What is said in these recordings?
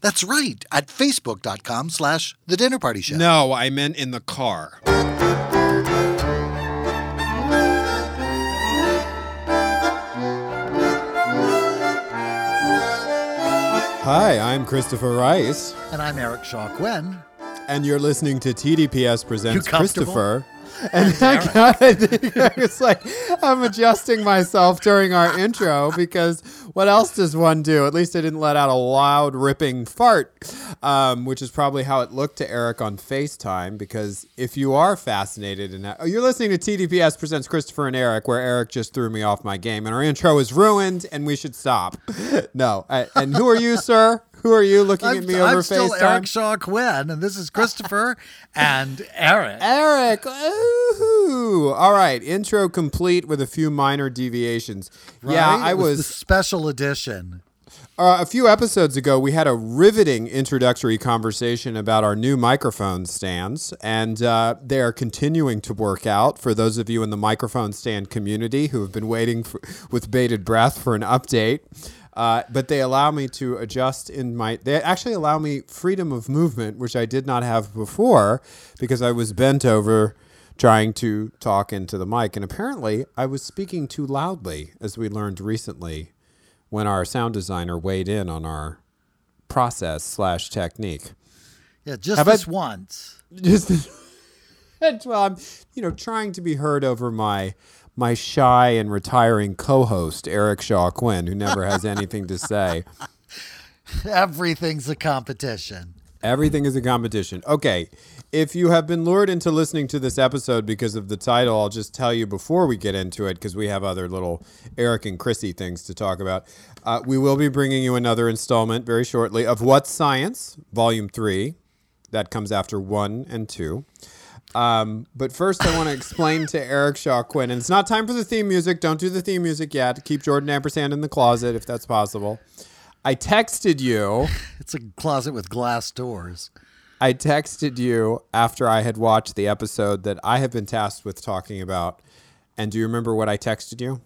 That's right, at facebook.com slash the dinner party show. No, I meant in the car. Hi, I'm Christopher Rice. And I'm Eric Shaw Quinn. And you're listening to TDPS Presents Christopher. And I gotta think, it's like I'm adjusting myself during our intro because what else does one do? At least I didn't let out a loud ripping fart, um, which is probably how it looked to Eric on FaceTime. Because if you are fascinated in that, oh, you're listening to TDPS presents Christopher and Eric, where Eric just threw me off my game, and our intro is ruined, and we should stop. no, I, and who are you, sir? Who are you looking I'm, at me over I'm still FaceTime? Eric Shaw Quinn, and this is Christopher and Eric. Eric. Ooh. All right. Intro complete with a few minor deviations. Yeah, I It was. the special edition. uh, a few episodes ago, we had a riveting introductory conversation about our new microphone stands, and uh, they are continuing to work out for those of you in the microphone stand community who have been waiting for, with bated breath for an update. Uh, but they allow me to adjust in my. They actually allow me freedom of movement, which I did not have before because I was bent over trying to talk into the mic. And apparently, I was speaking too loudly, as we learned recently when our sound designer weighed in on our process slash technique. Yeah, just Have I- once. Just well, I'm you know trying to be heard over my my shy and retiring co-host Eric Shaw Quinn, who never has anything to say. Everything's a competition. Everything is a competition. Okay. If you have been lured into listening to this episode because of the title, I'll just tell you before we get into it, because we have other little Eric and Chrissy things to talk about. Uh, we will be bringing you another installment very shortly of What's Science, Volume 3. That comes after 1 and 2. Um, but first, I want to explain to Eric Shaw Quinn, and it's not time for the theme music. Don't do the theme music yet. Keep Jordan Ampersand in the closet if that's possible. I texted you. It's a closet with glass doors. I texted you after I had watched the episode that I have been tasked with talking about. And do you remember what I texted you?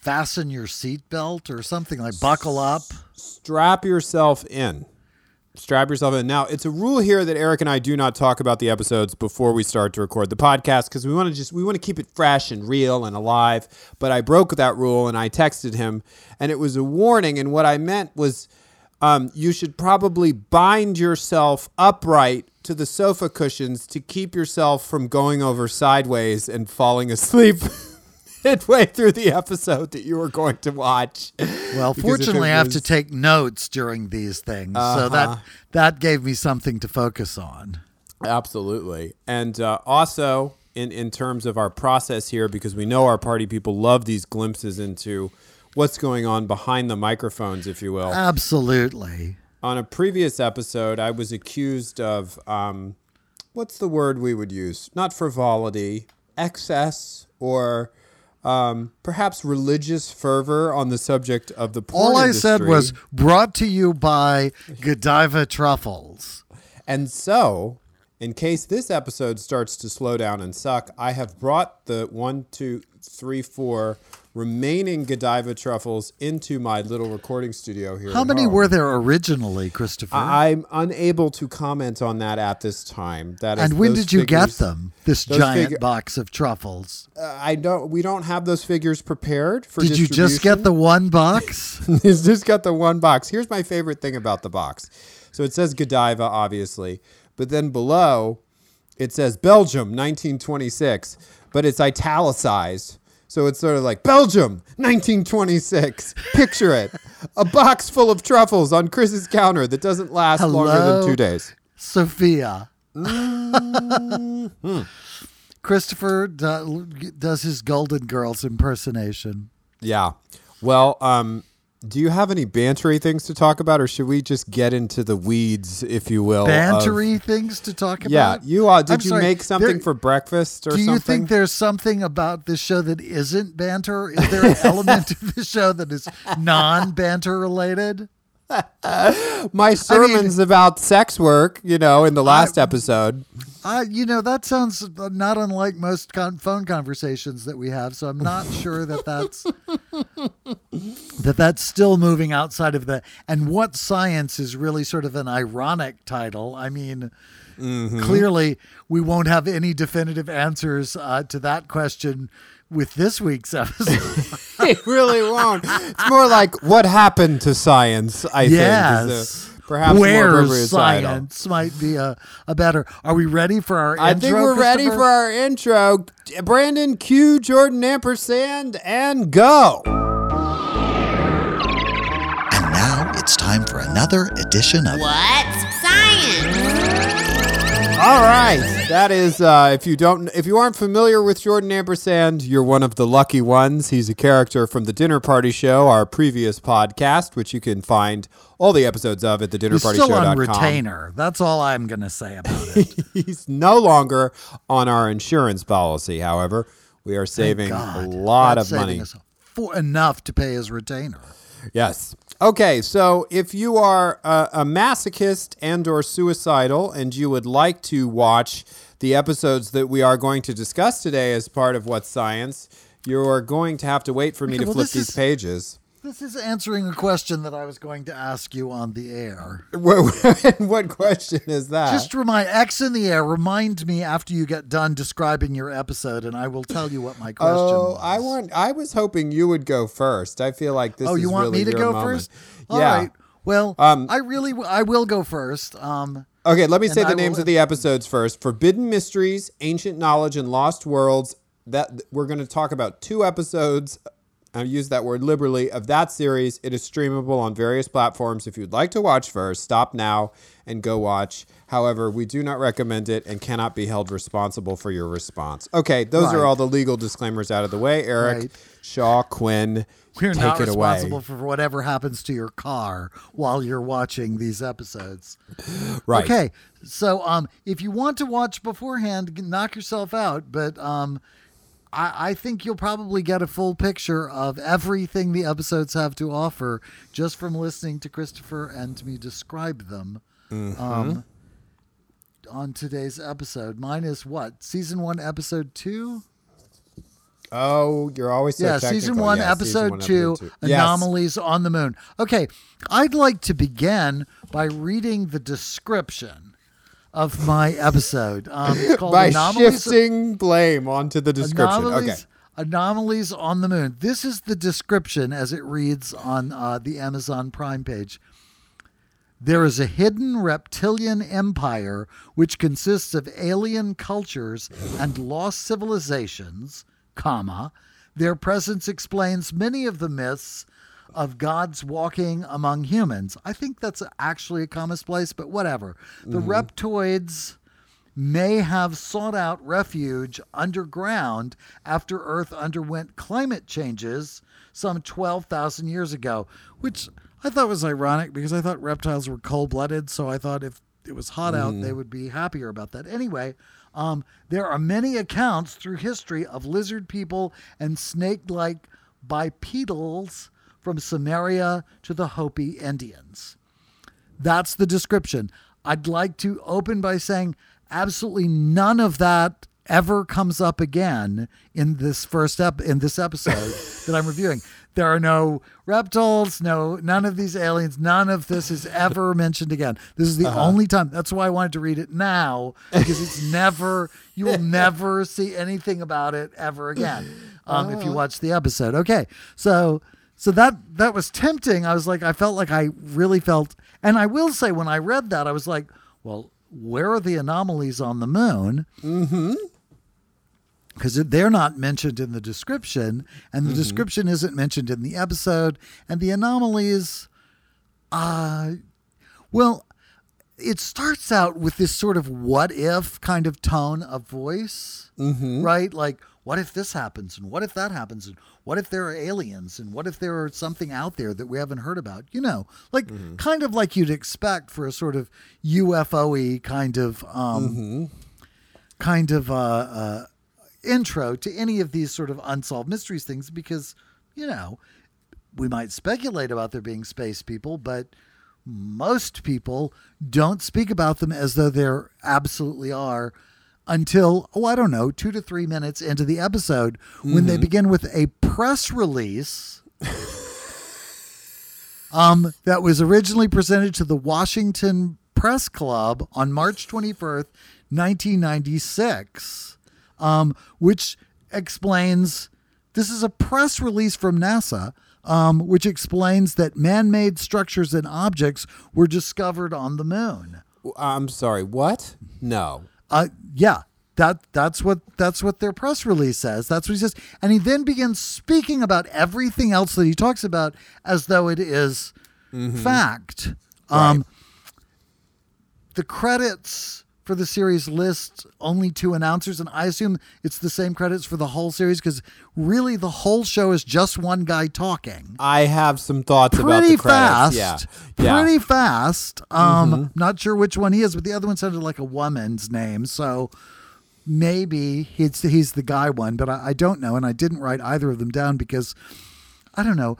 Fasten your seatbelt or something like buckle up. Strap yourself in. Strap yourself in. Now, it's a rule here that Eric and I do not talk about the episodes before we start to record the podcast because we want to just we want to keep it fresh and real and alive. But I broke that rule and I texted him, and it was a warning. And what I meant was, um, you should probably bind yourself upright to the sofa cushions to keep yourself from going over sideways and falling asleep. Midway through the episode that you were going to watch. Well, fortunately, I have to take notes during these things, so that Uh-huh. that gave me something to focus on. Absolutely. And uh, also, in, in terms of our process here, because we know our party people love these glimpses into what's going on behind the microphones, if you will. Absolutely. on a previous episode, I was accused of um, what's the word we would use? Not frivolity, excess, or um, perhaps religious fervor on the subject of the porn All I said was brought to you by Godiva Truffles. And so, in case this episode starts to slow down and suck, I have brought the one, two, three, four remaining Godiva truffles into my little recording studio here. How many home. were there originally, Christopher? I'm unable to comment on that at this time. That is and when did you get them? This giant figure- box of truffles. Uh, I don't. We don't have those figures prepared for. Did you just get the one box? Just got the one box. Here's my favorite thing about the box. So it says Godiva, obviously, but then below it says Belgium, 1926, but it's italicized. So it's sort of like Belgium, 1926. Picture it. A box full of truffles on Chris's counter that doesn't last longer than two days. Sophia. Mm-hmm. Christopher do, does his Golden Girls impersonation. Yeah. Well, um, do you have any bantery things to talk about, or should we just get into the weeds, if you will? of- Bantery things to talk about. yeah, you uh, did I'm you sorry, make something there- for breakfast or Do you something? think there's something about this show that isn't banter? Is there an element of the show that is non-banter related? My sermons about sex work, you know, in the last episode. Uh, you know, that sounds not unlike most con- phone conversations that we have. So I'm not sure that that's that that's still moving outside of the. And what science is really sort of an ironic title. I mean, clearly we won't have any definitive answers uh, to that question with this week's episode. it really won't. It's more like what happened to science. I think yes. A, perhaps Where appropriate title. science might be a, a better. Are we ready for our I intro? think we're ready for our intro. Brandon Q, Jordan Ampersand, and go. And now it's time for another edition of What's science? All right, that is. Uh, if you don't, if you aren't familiar with Jordan Ampersand, you're one of the lucky ones. He's a character from the Dinner Party Show, our previous podcast, which you can find all the episodes of at He's still on thedinnerpartyshow.com. retainer. That's all I'm going to say about it. He's no longer on our insurance policy. However, we are saving a lot that's of money. for enough to pay his retainer. Yes. Okay, so if you are a, a masochist and or suicidal and you would like to watch the episodes that we are going to discuss today as part of What's Science, you're going to have to wait for me to well, flip these is- pages. This is answering a question that I was going to ask you on the air. What, what question is that? Just remind X in the air, remind me after you get done describing your episode, and I will tell you what my question oh, was. I want. I was hoping you would go first. I feel like this. Oh, is you want really me to go moment. first? All yeah. right. Well, Um, I really, w- I will go first. Um, Okay, let me say the I will- names of the episodes first. Forbidden Mysteries, Ancient Knowledge, and Lost Worlds. That we're going to talk about two episodes. I use that word liberally of that series. It is streamable on various platforms. If you'd like to watch first, stop now and go watch. However, we do not recommend it and cannot be held responsible for your response. Okay, those are all the legal disclaimers out of the way. Eric Right. Shaw Quinn, we're take not it away. responsible for whatever happens to your car while you're watching these episodes. Right. Okay, so um, if you want to watch beforehand, knock yourself out. But um, I, I think you'll probably get a full picture of everything the episodes have to offer just from listening to Christopher and to me describe them. Mm-hmm. Um, on today's episode, mine is what season one, episode two. Oh, you're always so yeah, season one, Yeah, episode season one, two, episode two. Yes. anomalies on the moon. Okay, I'd like to begin by reading the description of my episode. Um, it's called by anomalies, shifting blame onto the description. anomalies, Okay. anomalies on the moon. This is the description as it reads on uh, the Amazon Prime page. There is a hidden reptilian empire which consists of alien cultures and lost civilizations, comma. Their presence explains many of the myths of gods walking among humans. I think that's actually a comma place, but whatever. The reptoids may have sought out refuge underground after Earth underwent climate changes some 12,000 years ago, which I thought was ironic because I thought reptiles were cold blooded. So I thought if it was hot out, they would be happier about that. Anyway, um, there are many accounts through history of lizard people and snake like bipedals from Samaria to the Hopi Indians. That's the description. I'd like to open by saying absolutely none of that ever comes up again in this first ep- in this episode that I'm reviewing. There are no reptiles, no none of these aliens, none of this is ever mentioned again. This is the only time. That's why I wanted to read it now because it's never you will never see anything about it ever again um, if you watch the episode. Okay, so so that that was tempting. I was like, I felt like I really felt, and I will say when I read that, I was like, well, where are the anomalies on the moon? Mm-hmm. Because they're not mentioned in the description, and the description isn't mentioned in the episode, and the anomalies, uh, well, it starts out with this sort of what if kind of tone of voice, right? Like, what if this happens? And what if that happens? And what if there are aliens? And what if there are something out there that we haven't heard about? You know, like kind of like you'd expect for a sort of UFO-y kind of um, kind of uh, uh, intro to any of these sort of unsolved mysteries things because you know we might speculate about there being space people, but most people don't speak about them as though there absolutely are until, oh, I don't know, two to three minutes into the episode when they begin with a press release um, that was originally presented to the Washington Press Club on March 21st, 1996, um, which explains this is a press release from NASA. Um, which explains that man made structures and objects were discovered on the moon. I'm sorry. What? No. Uh, yeah, that that's what that's what their press release says. That's what he says, and he then begins speaking about everything else that he talks about as though it is fact. Um, the credits for the series list only two announcers, and I assume it's the same credits for the whole series because really the whole show is just one guy talking I have some thoughts about pretty credits. fast. Yeah. Yeah. Mm-hmm. Pretty fast. Um, not sure which one he is, but the other one sounded like a woman's name, so maybe he's he's the guy one, but I, I don't know, and I didn't write either of them down because I don't know.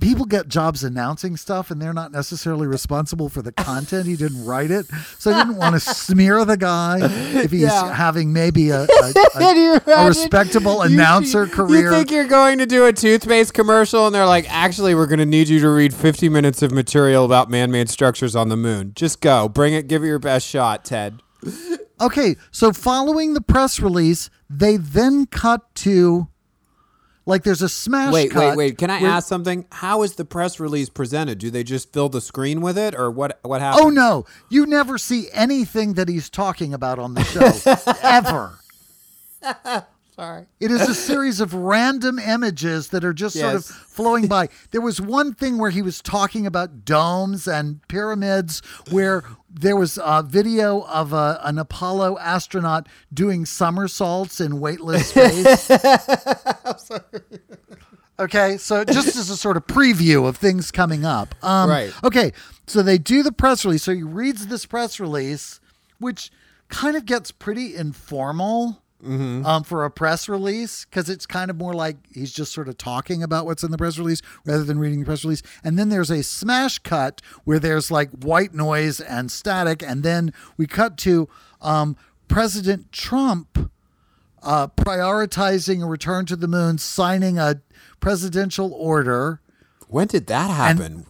People get jobs announcing stuff, and they're not necessarily responsible for the content. He didn't write it, so I didn't want to smear the guy if he's Yeah. having maybe a, a, a, a respectable You- announcer you, career. You think you're going to do a toothpaste commercial, and they're like, actually, we're going to need you to read 50 minutes of material about man made structures on the moon. Just go. Bring it. Give it your best shot, Ted. Okay, so following the press release, they then cut to like there's a smash Wait, cut wait, wait. Can I where- ask something? How is the press release presented? Do they just fill the screen with it, or what? What happens? Oh no, you never see anything that he's talking about on the show ever. Sorry. It is a series of random images that are just sort of flowing by. There was one thing where he was talking about domes and pyramids, where there was a video of a, an Apollo astronaut doing somersaults in weightless space. Okay, so just as a sort of preview of things coming up. Um, Right. Okay, so they do the press release. So he reads this press release, which kind of gets pretty informal um, for a press release because it's kind of more like he's just sort of talking about what's in the press release rather than reading the press release. And then there's a smash cut where there's like white noise and static. And then we cut to um, President Trump uh, prioritizing a return to the moon, signing a presidential order. When did that happen?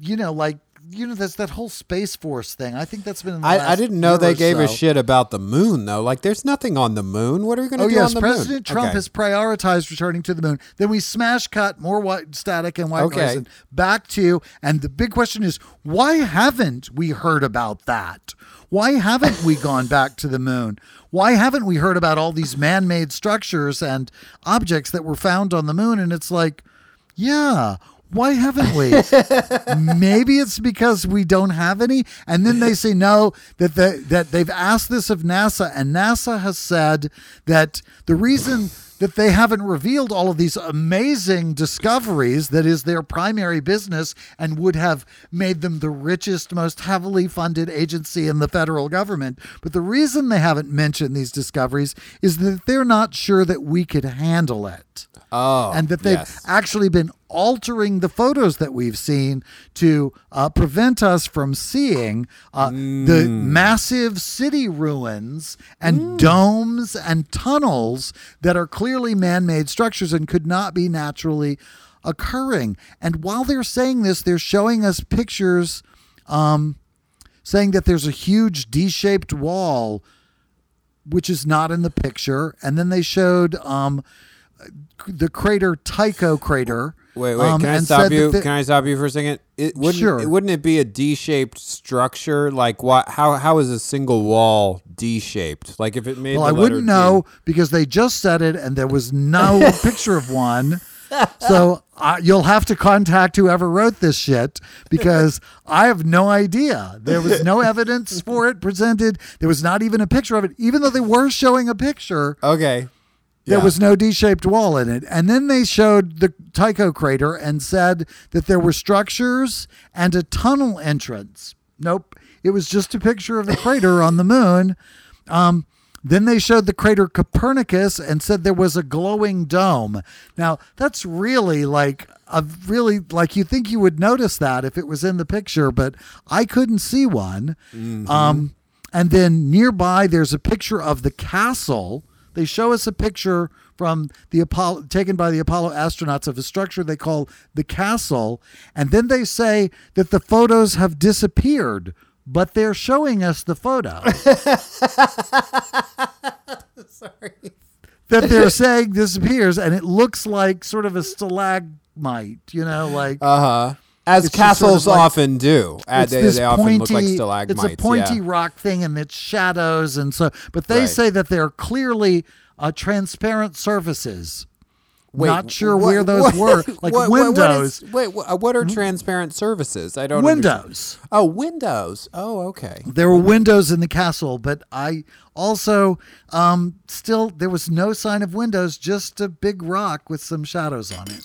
You know, like you know, that's that whole space force thing. I think that's been. In the I, I didn't know they gave a shit about the moon though. Like, there's nothing on the moon. What are we going to Oh do yes, on the President moon? Trump Okay. has prioritized returning to the moon. Then we smash cut more white static and white Okay. noise and back to. And the big question is, why haven't we heard about that? Why haven't we gone back to the moon? Why haven't we heard about all these man-made structures and objects that were found on the moon? And it's like, yeah. Why haven't we? Maybe it's because we don't have any. And then they say no, that the, that they've asked this of NASA, and NASA has said that the reason that they haven't revealed all of these amazing discoveries that is their primary business and would have made them the richest, most heavily funded agency in the federal government. But the reason they haven't mentioned these discoveries is that they're not sure that we could handle it oh, and that they've yes. actually been altering the photos that we've seen to uh, prevent us from seeing uh, the massive city ruins and domes and tunnels that are clearly man-made structures and could not be naturally occurring. And while they're saying this, they're showing us pictures um, saying that there's a huge D-shaped wall which is not in the picture. And then they showed um, the crater Tycho crater. Wait, wait. um, can I stop you? can I stop you for a second? It wouldn't. Sure. It, wouldn't it be a D-shaped structure? Like what? How? How is a single wall D-shaped? Like if it made. well, I wouldn't know because they just said it, and there was no picture of one. so uh, you'll have to contact whoever wrote this shit because I have no idea. There was no evidence for it presented. There was not even a picture of it, even though they were showing a picture. Okay. There Yeah. was no D-shaped wall in it. And then they showed the Tycho crater and said that there were structures and a tunnel entrance. Nope. It was just a picture of the crater on the moon. Um, then they showed the crater Copernicus and said there was a glowing dome. Now, that's really like a really like you think you would notice that if it was in the picture, but I couldn't see one. Um, and then nearby, there's a picture of the castle. They show us a picture from the Apollo, taken by the Apollo astronauts of a structure they call the castle, and then they say that the photos have disappeared, but they're showing us the photo. Sorry. That they're saying disappears, and it looks like sort of a stalagmite, you know, like Uh huh. As It's just sort of castles like- often do. Uh, it's they, this they often pointy, look like stalagmites. It's a pointy yeah. rock thing, and it's shadows, and so. But they Right. say that they're clearly uh, transparent surfaces. Wait, Not sure what- where those what- were, like what- windows. is- wait, what, what are transparent surfaces? I don't. understand. windows. Oh, windows. Oh, okay. There were windows in the castle, but I also um, still there was no sign of windows, just a big rock with some shadows on it.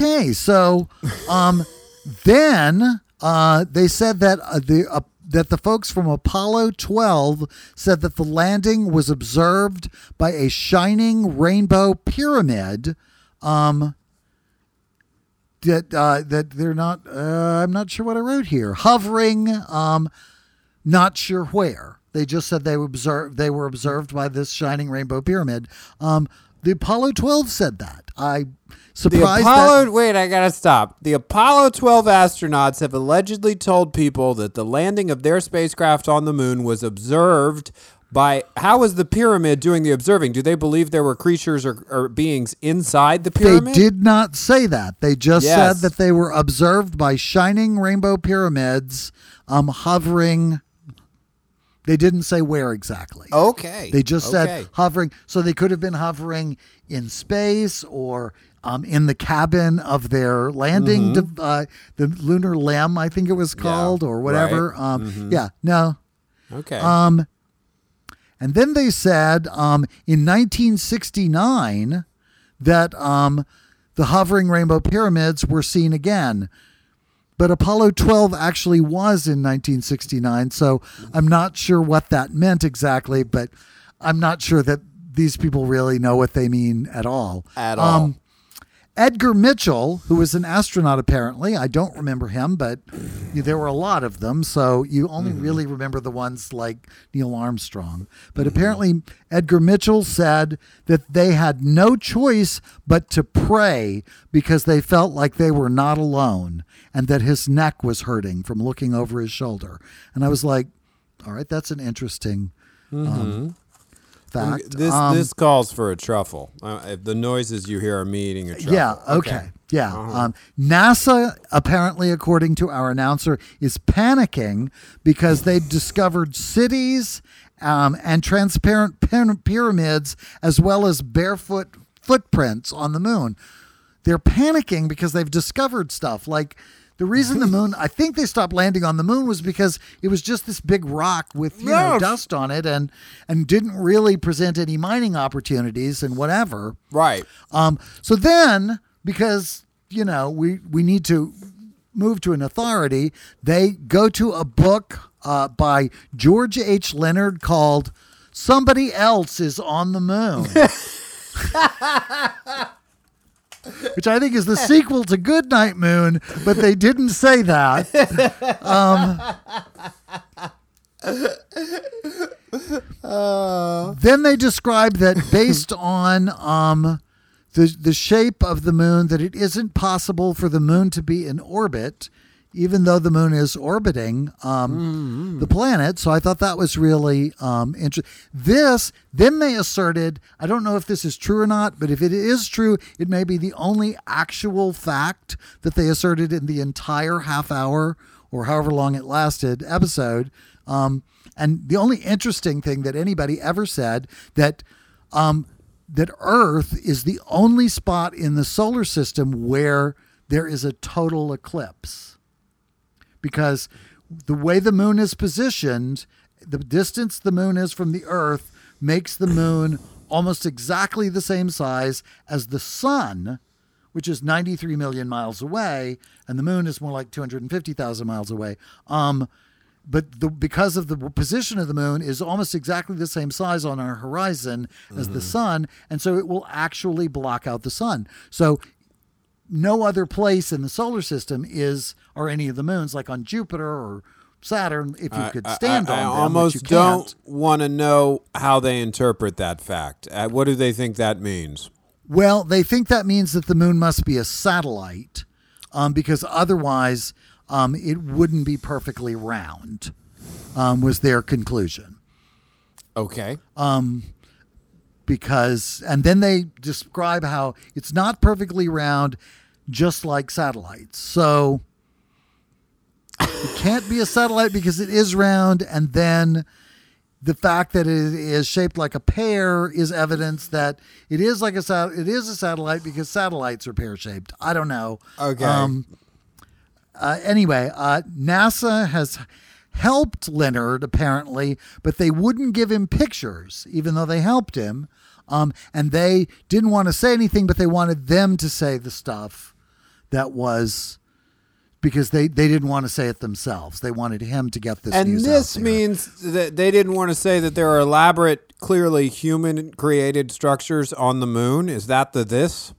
Okay, so um, then uh, they said that uh, the uh, that the folks from Apollo 12 said that the landing was observed by a shining rainbow pyramid. Um, that uh, that they're not. Uh, I'm not sure what I wrote here. Hovering. Um, not sure where. They just said they were observed. They were observed by this shining rainbow pyramid. Um, the Apollo 12 said that. I surprised. The Apollo. that. Wait, I gotta stop. The Apollo 12 astronauts have allegedly told people that the landing of their spacecraft on the moon was observed by. How was the pyramid doing the observing? Do they believe there were creatures or, or beings inside the pyramid? They did not say that. They just Yes. said that they were observed by shining rainbow pyramids um, hovering. They didn't say where exactly. Okay. They just okay. said hovering. So they could have been hovering in space or um, in the cabin of their landing, de- uh, the lunar limb, I think it was called, or whatever. right. Um, Yeah, no. Okay. Um, and then they said um, in 1969 that um, the hovering rainbow pyramids were seen again. But Apollo 12 actually was in 1969, so I'm not sure what that meant exactly, but I'm not sure that these people really know what they mean at all. At all. Um, Edgar Mitchell, who was an astronaut apparently, I don't remember him, but there were a lot of them, so you only mm-hmm. really remember the ones like Neil Armstrong. But mm-hmm. apparently, Edgar Mitchell said that they had no choice but to pray because they felt like they were not alone and that his neck was hurting from looking over his shoulder. And I was like, all right, that's an interesting um, mm-hmm. Fact. this Um, this calls for a truffle. Uh, if the noises you hear are me eating a truffle. Yeah. Okay. Yeah. Um, NASA, apparently, according to our announcer, is panicking because they discovered cities um, and transparent pyramids as well as barefoot footprints on the moon. They're panicking because they've discovered stuff like. The reason the moon, I think they stopped landing on the moon was because it was just this big rock with you know dust on it and and didn't really present any mining opportunities and whatever. Right. Um, so then, because you know we we need to move to an authority, they go to a book uh, by George H. Leonard called "Somebody Else Is on the Moon." Which I think is the sequel to Good Night Moon, but they didn't say that. Then they describe that based on um, the the shape of the moon, that it isn't possible for the moon to be in orbit, even though the moon is orbiting um, the planet. So I thought that was really um, interesting. This then they asserted. I don't know if this is true or not, but if it is true, it may be the only actual fact that they asserted in the entire half hour or however long it lasted episode. Um, and the only interesting thing that anybody ever said that um, that Earth is the only spot in the solar system where there is a total eclipse, because the way the moon is positioned, the distance the moon is from the Earth makes the moon almost exactly the same size as the sun, which is 93 million miles away, and the moon is more like 250,000 miles away. Um, but the, because of the position of the moon is almost exactly the same size on our horizon as the sun, and so it will actually block out the sun. So no other place in the solar system is, or any of the moons, like on Jupiter or Saturn, if you could stand I, I, on I them, which almost don't want to know how they interpret that fact. Uh, what do they think that means? Well, they think that means that the moon must be a satellite, um, because otherwise um, it wouldn't be perfectly round. Um, was their conclusion. Okay. Um, because and then they describe how it's not perfectly round just like satellites so it can't be a satellite because it is round and then the fact that it is shaped like a pear is evidence that it is like a sat- it is a satellite because satellites are pear shaped i don't know Okay. um, uh, anyway, uh, NASA has helped Leonard apparently, but they wouldn't give him pictures, even though they helped him. Um, and they didn't want to say anything, but they wanted them to say the stuff that was because they, they didn't want to say it themselves. They wanted him to get this and this means that they didn't want to say that there are elaborate, clearly human created structures on the moon. Is that the this?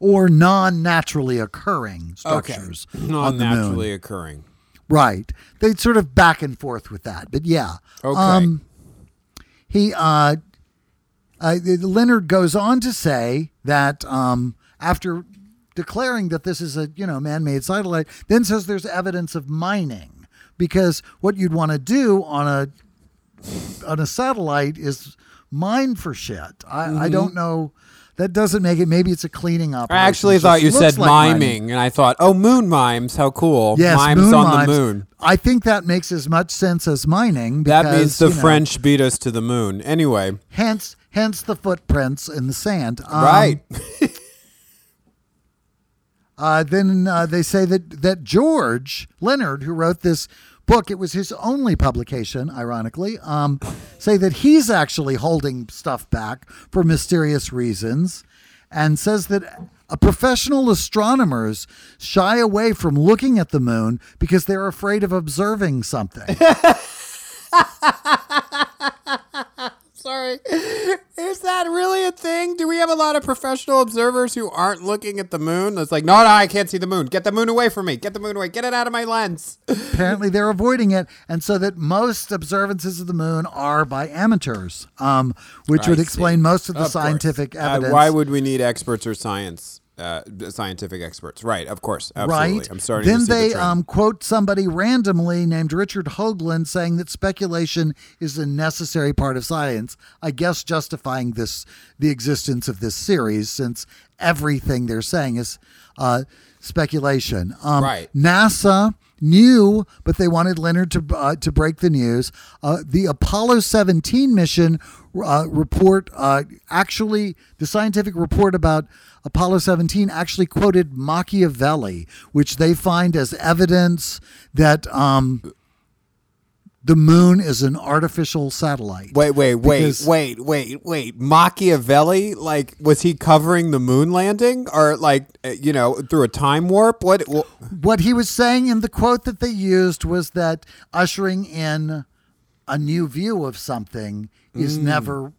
or non-naturally occurring structures Not on the moon. naturally occurring. Right. They sort of back and forth with that. But yeah. Okay. Um, he uh, uh, Leonard goes on to say that um, after declaring that this is a you know man-made satellite, then says there's evidence of mining because what you'd want to do on a on a satellite is mine for shit. I, Mm-hmm. I don't know. That doesn't make it. Maybe it's a cleaning operation. I actually thought you said like mining. miming, and I thought, oh, moon mimes, how cool! Yes, mimes moon on mimes. the moon. I think that makes as much sense as mining. That means the you know, French beat us to the moon. Anyway, Hence, hence the footprints in the sand. Um, right? Uh, then uh, they say that that George Leonard, who wrote this book, it was his only publication, ironically. Um, say that he's actually holding stuff back for mysterious reasons, and says that professional astronomers shy away from looking at the moon because they're afraid of observing something. Sorry. Is that really a thing? Do we have a lot of professional observers who aren't looking at the moon? It's like, no, no, I can't see the moon. Get the moon away from me. Get the moon away. Get it out of my lens. apparently they're avoiding it and so that most observances of the moon are by amateurs um, which I would see. explain most of the Of course. scientific Uh, evidence why would we need experts or science? Uh, scientific experts, right? Of course, absolutely. right I'm starting then to see they the um, quote somebody randomly named richard hoagland saying that speculation is a necessary part of science i guess justifying this the existence of this series since everything they're saying is uh, speculation um, Right. nasa knew but they wanted leonard to uh, to break the news. Uh, the apollo 17 mission uh, report uh, actually the scientific report about apollo 17 actually quoted machiavelli which they find as evidence that um, the moon is an artificial satellite. Wait, wait, wait, wait, wait, wait. Machiavelli, like, was he covering the moon landing, or like, uh, you know, through a time warp? What? wh- What he was saying in the quote that they used was that ushering in a new view of something is Mm. never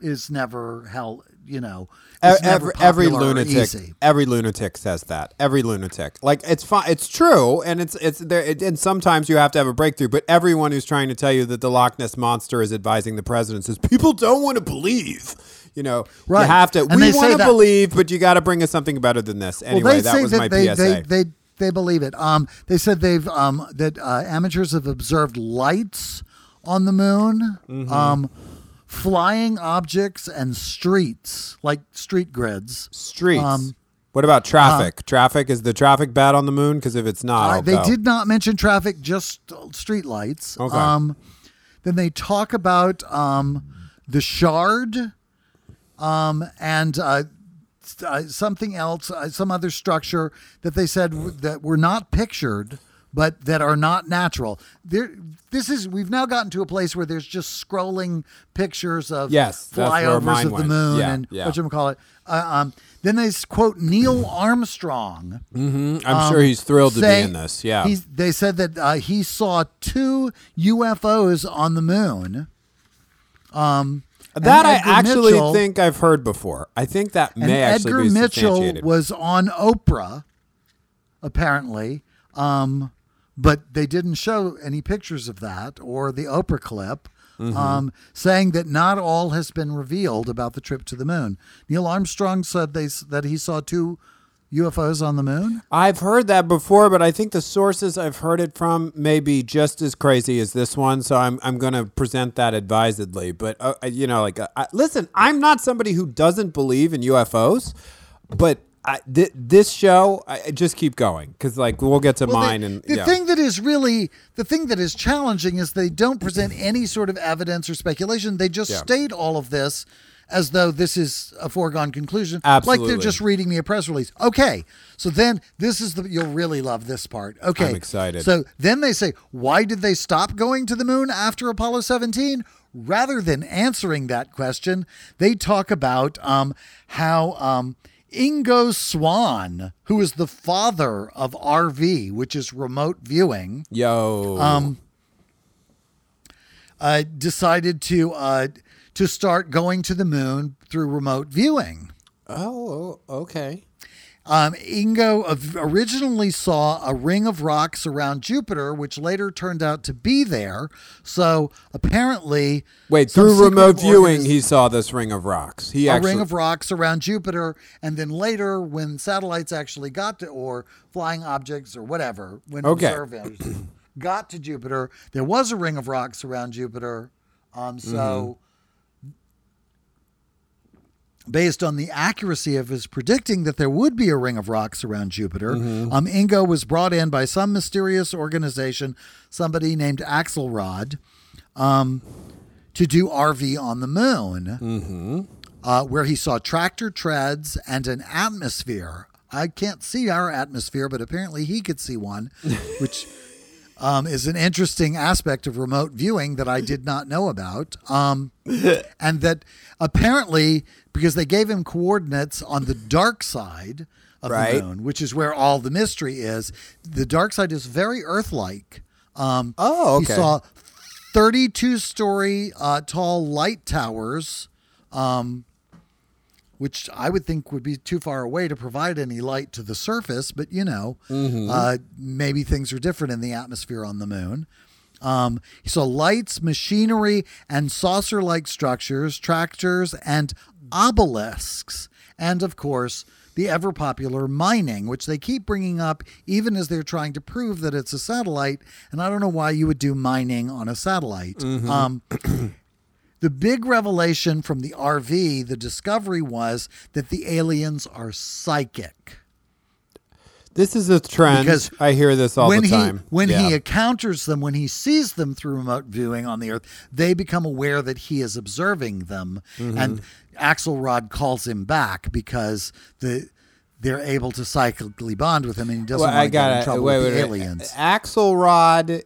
is never hell. You know, every every lunatic, easy. every lunatic says that. Every lunatic, like it's fine, it's true, and it's it's there. It, and sometimes you have to have a breakthrough. But everyone who's trying to tell you that the Loch Ness monster is advising the president says people don't want to believe. You know, Right. you have to. And we want to believe, but you got to bring us something better than this. Anyway, well, that was that my they, PSA. they they they believe it. Um, they said they've um that uh, amateurs have observed lights on the moon. Mm-hmm. Um. Flying objects and streets, like street grids. Streets. Um, what about traffic? traffic is the traffic bad on the moon? Because if it's not, Uh, they go. did not mention traffic, just street lights. Okay. Um, then they talk about um, the shard um, and uh, uh, something else, uh, some other structure that they said w- that were not pictured, but that are not natural. There, this is we've now gotten to a place where there's just scrolling pictures of Yes, flyovers of the moon Yeah, and yeah. what you call it. Uh, um, then they quote Neil Armstrong. I'm sure he's thrilled to be in this. Yeah. He's, they said that uh, he saw two UFOs on the moon. Um, That I actually Mitchell- think I've heard before. I think that and may actually Edgar be Mitchell was on Oprah, apparently, um, but they didn't show any pictures of that or the Oprah clip. Mm-hmm. Um, saying that not all has been revealed about the trip to the moon. Neil Armstrong said they that he saw two UFOs on the moon. I've heard that before, but I think the sources I've heard it from may be just as crazy as this one. So I'm I'm going to present that advisedly. But uh, you know, like, uh, I, listen, I'm not somebody who doesn't believe in UFOs, but I, th- this show, I just keep going because like we'll get to Well, the- mine and the yeah. thing that is really the thing that is challenging is they don't present any sort of evidence or speculation. They just Yeah. state all of this as though this is a foregone conclusion, like they're just reading me a press release. Okay, so then this is the you'll really love this part. Okay, I'm excited. So then they say, why did they stop going to the moon after Apollo 17? Rather than answering that question, they talk about um, how um, Ingo Swann, who is the father of RV, which is remote viewing, Yo, um, uh, decided to uh, to start going to the moon through remote viewing. oh, okay. Um, Ingo originally saw a ring of rocks around Jupiter, which later turned out to be there. So apparently, Wait, through remote viewing, he saw this ring of rocks. He a actually ring of rocks around Jupiter, and then later, when satellites actually got to, or flying objects or whatever, when Okay. observers got to Jupiter, there was a ring of rocks around Jupiter. Um, so, based on the accuracy of his predicting that there would be a ring of rocks around Jupiter, um, Ingo was brought in by some mysterious organization, somebody named Axelrod, um, to do RV on the moon uh, where he saw tractor treads and an atmosphere. I can't see our atmosphere, but apparently he could see one, which um, is an interesting aspect of remote viewing that I did not know about. Um, and that apparently, because they gave him coordinates on the dark side of Right. the moon, which is where all the mystery is, the dark side is very Earth like. Um, Oh, He saw 32 story uh, tall light towers, um, which I would think would be too far away to provide any light to the surface, but you know, Mm-hmm. uh, maybe things are different in the atmosphere on the moon. Um, he saw lights, machinery, and saucer like structures, tractors, and obelisks. And of course, the ever popular mining, which they keep bringing up even as they're trying to prove that it's a satellite. And I don't know why you would do mining on a satellite. Um, the big revelation from the RV, the discovery was that the aliens are psychic. This is a trend. Because I hear this all when the he time. when Yeah. he encounters them, when he sees them through remote viewing on the Earth, they become aware that he is observing them, Mm-hmm. and Axelrod calls him back because the they're able to psychically bond with him, and he doesn't Well, want to get in trouble wait, with wait, the wait. aliens. Axelrod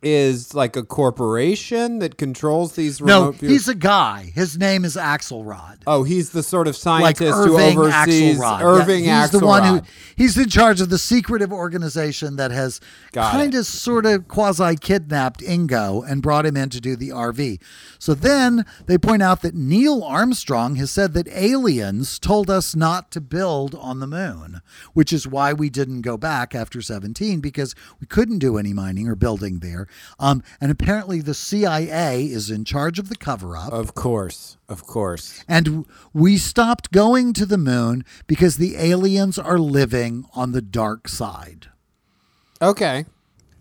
is like a corporation that controls these No, view- he's a guy. His name is Axelrod. Oh, he's the sort of like scientist who Irving oversees Axelrod. Irving yeah, he's Axelrod. the one who he's in charge of the secretive organization that has kind of sort of quasi kidnapped Ingo and brought him in to do the RV. So then they point out that Neil Armstrong has said that aliens told us not to build on the moon, which is why we didn't go back after 17 because we couldn't do any mining or building there. Um, and apparently the CIA is in charge of the cover up. Of course, of course. And we stopped going to the moon because the aliens are living on the dark side. Okay.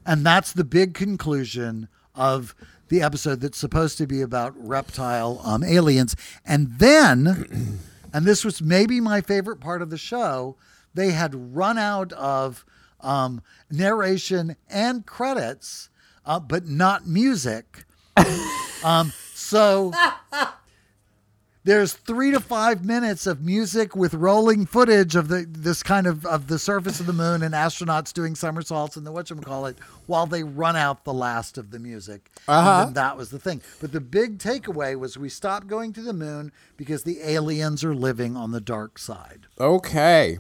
And that's the big conclusion of the episode that's supposed to be about reptile um, aliens. And then, and this was maybe my favorite part of the show, they had run out of um, narration and credits, uh, but not music. um, so there's three to five minutes of music with rolling footage of the this kind of of the surface of the moon and astronauts doing somersaults and the what call it while they run out the last of the music. Uh-huh. And then that was the thing. But the big takeaway was we stopped going to the moon because the aliens are living on the dark side. Okay.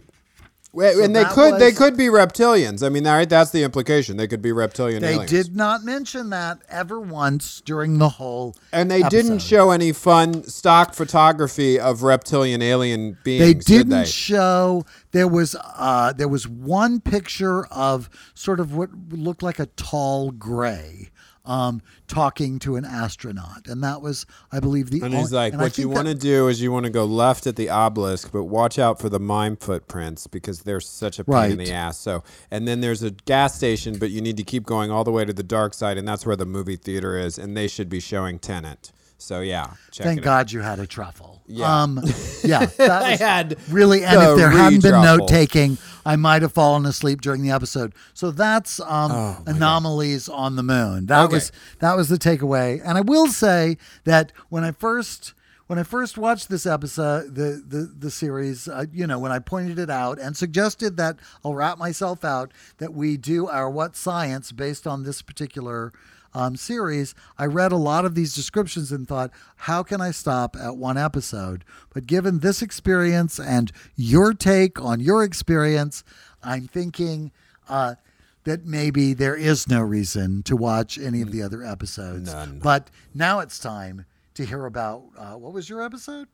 So and they could they could be reptilians. I mean, right? That's the implication. They could be reptilian They aliens. did not mention that ever once during the whole and they didn't show any fun stock photography of reptilian alien beings. they did didn't they? show there was uh there was one picture of sort of what looked like a tall gray um talking to an astronaut and that was i believe the and he's like, and what you want to do is you want to go left at the obelisk, but watch out for the mime footprints because they're such a pain in the ass. So, and then there's a gas station, but you need to keep going all the way to the dark side, and that's where the movie theater is, and they should be showing Tenet. So yeah, thank it out. god you had a truffle Yeah. um yeah that I had really and the if there hadn't been note taking i might have fallen asleep during the episode so that's um Oh, anomalies on the moon that Okay. was that was the takeaway and i will say that when i first when I first watched this episode, the the the series, uh, you know, when I pointed it out and suggested that I'll wrap myself out that we do our what science based on this particular um, series, I read a lot of these descriptions and thought, how can I stop at one episode? But given this experience and your take on your experience, I'm thinking. Uh, that maybe there is no reason to watch any of the other episodes. None. But now it's time to hear about uh, what was your episode?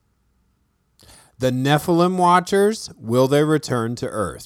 The Nephilim Watchers will they return to Earth?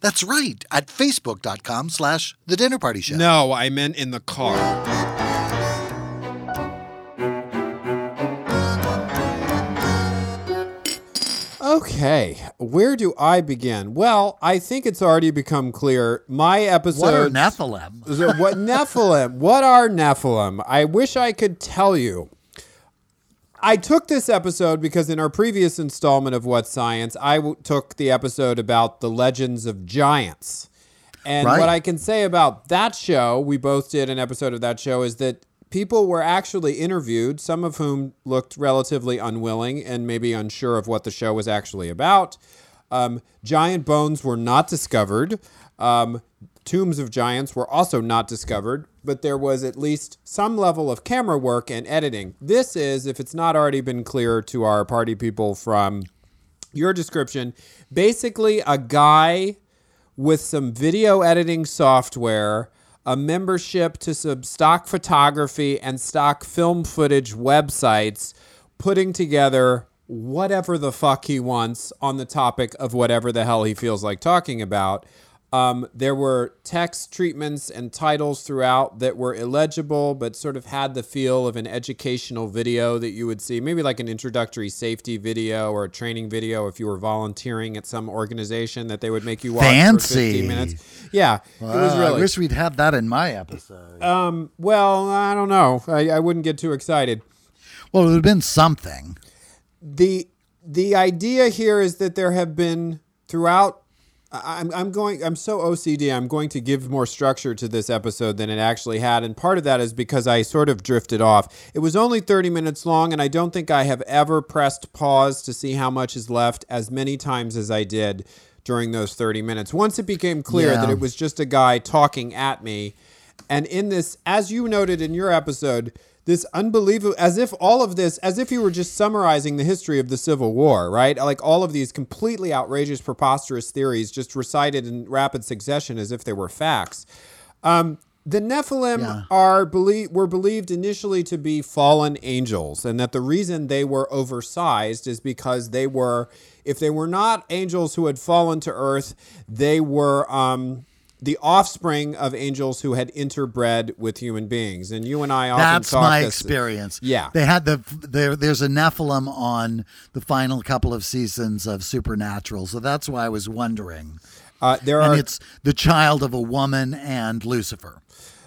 That's right, at facebook.com slash the dinner party show. No, I meant in the car. Okay, where do I begin? Well, I think it's already become clear. My episode. What are Nephilim? What Nephilim? What are Nephilim? I wish I could tell you. I took this episode because in our previous installment of What Science, I w- took the episode about the legends of giants. And Right. what I can say about that show, we both did an episode of that show, is that people were actually interviewed, some of whom looked relatively unwilling and maybe unsure of what the show was actually about. Um, giant bones were not discovered. Um, tombs of giants were also not discovered, but there was at least some level of camera work and editing. This is, if it's not already been clear to our party people from your description, basically a guy with some video editing software, a membership to some stock photography and stock film footage websites, putting together whatever the fuck he wants on the topic of whatever the hell he feels like talking about. Um, there were text treatments and titles throughout that were illegible, but sort of had the feel of an educational video that you would see, maybe like an introductory safety video or a training video if you were volunteering at some organization that they would make you watch for 15 minutes. Yeah, it was really. I wish we'd had that in my episode. um, well, I don't know. I, I wouldn't get too excited. well, it would have been something. the the idea here is that there have been throughout I'm, I'm going i'm so ocd i'm going to give more structure to this episode than it actually had and part of that is because i sort of drifted off it was only 30 minutes long and i don't think i have ever pressed pause to see how much is left as many times as i did during those 30 minutes once it became clear Yeah. that it was just a guy talking at me and in this, as you noted in your episode, this unbelievable, as if all of this, as if you were just summarizing the history of the Civil War, right? Like all of these completely outrageous, preposterous theories just recited in rapid succession as if they were facts. Um, the Nephilim Yeah. are believe were believed initially to be fallen angels, and that the reason they were oversized is because they were, if they were not angels who had fallen to earth, they were um, the offspring of angels who had interbred with human beings. And you and I often That's my this- experience. Yeah. They had the there there's a Nephilim on the final couple of seasons of Supernatural. So that's why I was wondering. Uh, there And are it's the child of a woman and Lucifer.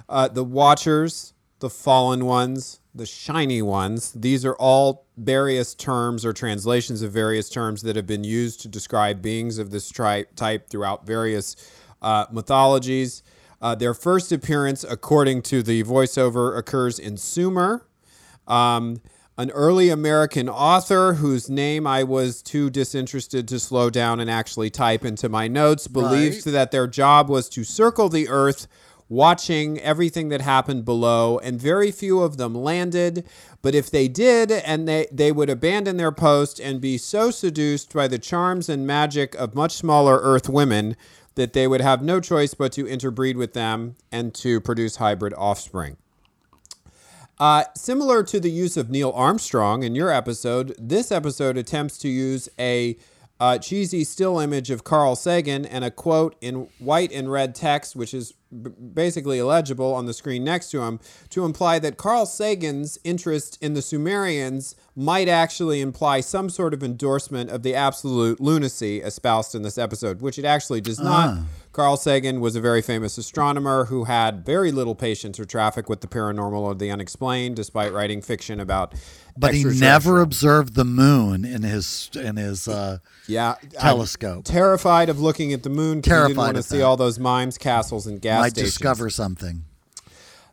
uh, the Watchers, the Fallen Ones, the Shiny Ones. These are all various terms or translations of various terms that have been used to describe beings of this tri- type throughout various uh, mythologies. Uh, their first appearance, according to the voiceover, occurs in Sumer. Um, an early American author whose name I was too disinterested to slow down and actually type into my notes believed that their job was to circle the earth, watching everything that happened below, and very few of them landed. But if they did, and they, they would abandon their post and be so seduced by the charms and magic of much smaller earth women that they would have no choice but to interbreed with them and to produce hybrid offspring. Uh, similar to the use of Neil Armstrong in your episode, this episode attempts to use a cheesy still image of Carl Sagan and a quote in white and red text, which is b- basically illegible on the screen next to him, to imply that Carl Sagan's interest in the Sumerians might actually imply some sort of endorsement of the absolute lunacy espoused in this episode, which it actually does not. Ah. Carl Sagan was a very famous astronomer who had very little patience or traffic with the paranormal or the unexplained, despite writing fiction about. But he never observed the moon in his in his uh, yeah telescope. I'm terrified of looking at the moon. Terrified didn't want to see that. all those mimes, castles, and gas might stations. discover something.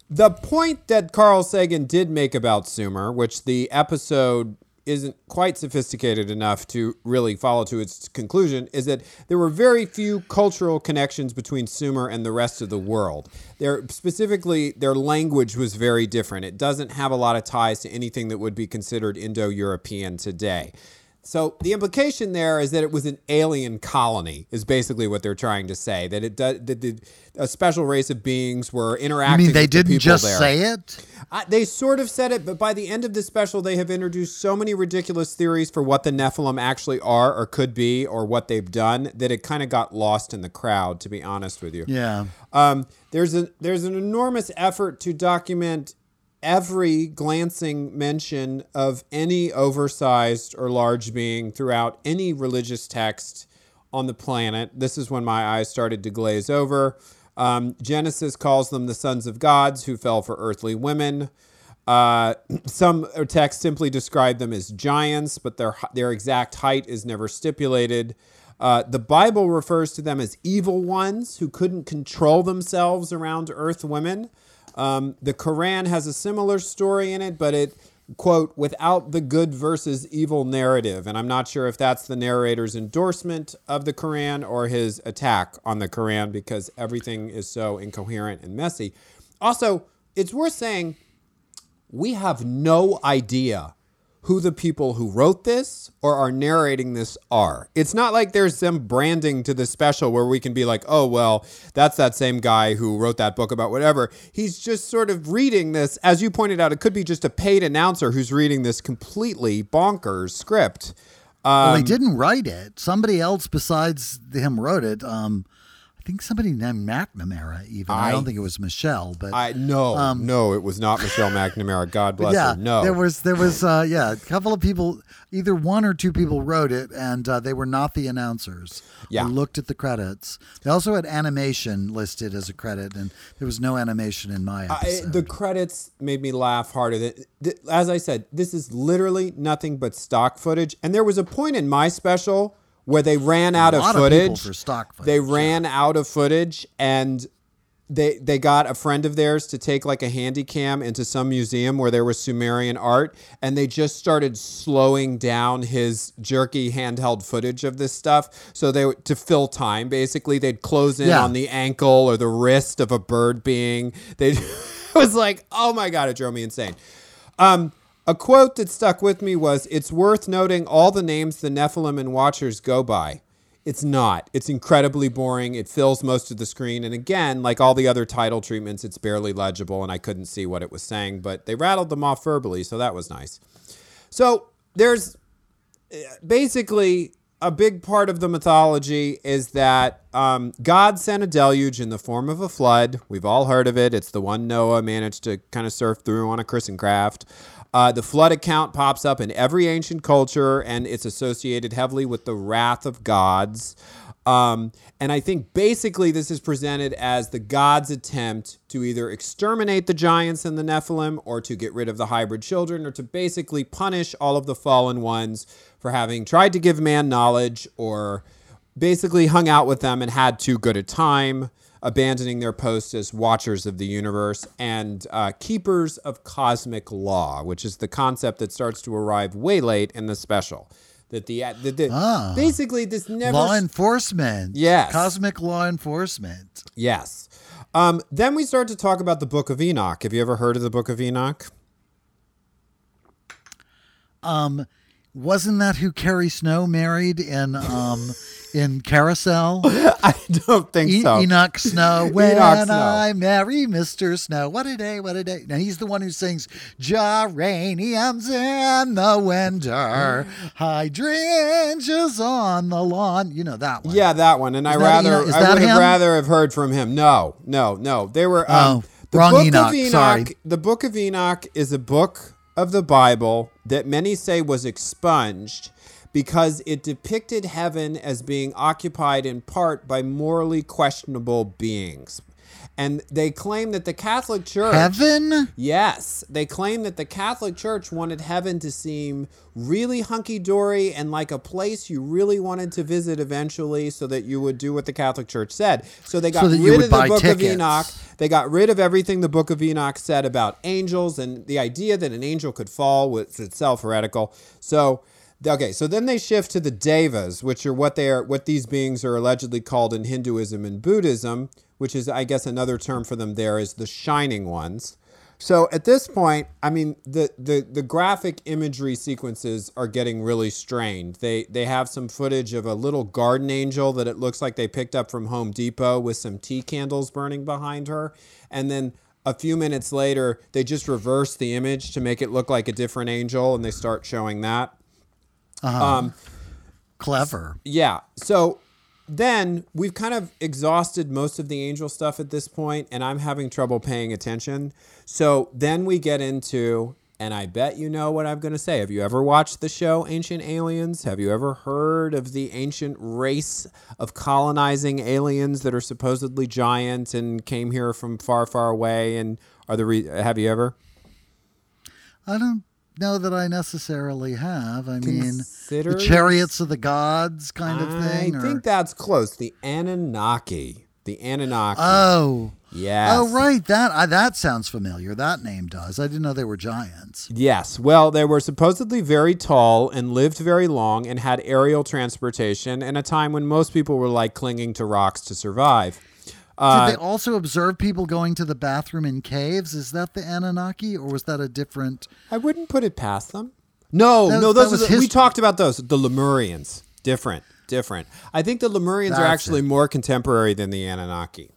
The point that Carl Sagan did make about Sumer, which the episode isn't quite sophisticated enough to really follow to its conclusion, is that there were very few cultural connections between Sumer and the rest of the world. Their specifically their language was very different. It doesn't have a lot of ties to anything that would be considered Indo-European today. So the implication there is that it was an alien colony, is basically what they're trying to say. That it does, that the, a special race of beings were interacting. The. I mean, they didn't people just there. say it. I, they sort of said it, but by the end of the special, they have introduced so many ridiculous theories for what the Nephilim actually are or could be or what they've done that it kind of got lost in the crowd, to be honest with you. Yeah. Um, there's a there's an enormous effort to document every glancing mention of any oversized or large being throughout any religious text on the planet. This is when my eyes started to glaze over. Um, Genesis calls them the sons of gods who fell for earthly women. Uh, some texts simply describe them as giants, but their their exact height is never stipulated. Uh, the Bible refers to them as evil ones who couldn't control themselves around earth women. Um, the Quran has a similar story in it, but it quote without the good versus evil narrative, and I'm not sure if that's the narrator's endorsement of the Quran or his attack on the Quran because everything is so incoherent and messy. Also, it's worth saying we have no idea who the people who wrote this or are narrating this are. It's not like there's some branding to the special where we can be like, oh, well, that's that same guy who wrote that book about whatever. He's just sort of reading this. As you pointed out, it could be just a paid announcer who's reading this completely bonkers script. well, Um, he didn't write it. Somebody else besides him wrote it. Um, think somebody named McNamara. Even I, I- don't think it was Michelle, but I no, no, it was not Michelle McNamara. God bless yeah, her. No, there was there was uh, yeah a couple of people, either one or two people wrote it, and uh, they were not the announcers. Yeah. we looked at the credits. They also had animation listed as a credit, and there was no animation in my I, episode. the credits made me laugh harder than. As I said, this is literally nothing but stock footage. And there was a point in my special where they ran out of lot of footage. They footage, ran out of footage, and they they got a friend of theirs to take like a handy cam into some museum where there was Sumerian art, and they just started slowing down his jerky handheld footage of this stuff. So they to fill time, basically, they'd close in Yeah. on the ankle or the wrist of a bird being. They it was like, oh my god, it drove me insane. Um, a quote that stuck with me was, "It's worth noting all the names the Nephilim and Watchers go by." It's not. It's incredibly boring. It fills most of the screen, and again, like all the other title treatments, it's barely legible, and I couldn't see what it was saying. But they rattled them off verbally, so that was nice. So there's eh, basically a big part of the mythology is that um, God sent a deluge in the form of a flood. We've all heard of it. It's the one Noah managed to kind of surf through on a Christian craft. Uh, the flood account pops up in every ancient culture, and it's associated heavily with the wrath of gods. Um, and I think basically this is presented as the gods' attempt to either exterminate the giants and the Nephilim, or to get rid of the hybrid children, or to basically punish all of the fallen ones for having tried to give man knowledge, or basically hung out with them and had too good a time, abandoning their post as watchers of the universe and uh, keepers of cosmic law, which is the concept that starts to arrive way late in the special. That the, the, the Ah. basically this never law enforcement. Yes. Cosmic law enforcement. Yes. Um, then we start to talk about the Book of Enoch. Have you ever heard of the Book of Enoch? Um, wasn't that who Carrie Snow married in um in Carousel? I don't think E- so. Enoch Snow. When Enoch Snow. I marry Mr. Snow. What a day, what a day. Now he's the one who sings Geraniums in the winter, hydrangeas on the lawn. You know that one. Yeah, that one. And I rather Enoch- I would have rather have heard from him. No, no, no. They were um, Oh, the wrong Book Enoch, of Enoch. sorry. The Book of Enoch is a book of the Bible that many say was expunged because it depicted heaven as being occupied in part by morally questionable beings. And they claim that the Catholic Church Heaven? Yes, they claim that the Catholic Church wanted heaven to seem really hunky dory and like a place you really wanted to visit eventually so that you would do what the Catholic Church said. So they got So rid of the Book of. Enoch. They got rid of everything the Book of Enoch said about angels and the idea that an angel could fall was itself heretical. So okay, so then they shift to the devas, which are what they are what these beings are allegedly called in Hinduism and Buddhism, which is I guess another term for them there is the shining ones. So at this point, I mean the, the, the graphic imagery sequences are getting really strained. They they have some footage of a little garden angel that it looks like they picked up from Home Depot with some tea candles burning behind her, and then a few minutes later they just reverse the image to make it look like a different angel, and they start showing that. Um, Clever. yeah. So then we've kind of exhausted most of the angel stuff at this point, and I'm having trouble paying attention. So then we get into, and I bet you know what I'm going to say. Have you ever watched the show Ancient Aliens? Have you ever heard of the ancient race of colonizing aliens that are supposedly giant and came here from far, far away? And are the re- have you ever? I don't know that I necessarily have. I mean, the chariots of the gods kind of thing. I or- think that's close. The Anunnaki. The Anunnaki. Oh. yes. Oh, right. That uh, that sounds familiar. That name does. I didn't know they were giants. Yes. Well, they were supposedly very tall and lived very long and had aerial transportation in a time when most people were like clinging to rocks to survive. Uh, Did they also observe people going to the bathroom in caves? Is that the Anunnaki, or was that a different? I wouldn't put it past them. No, That- no, those was are the, we talked about those. The Lemurians. Different. Different. I think the Lemurians are actually it. more contemporary than the Anunnaki.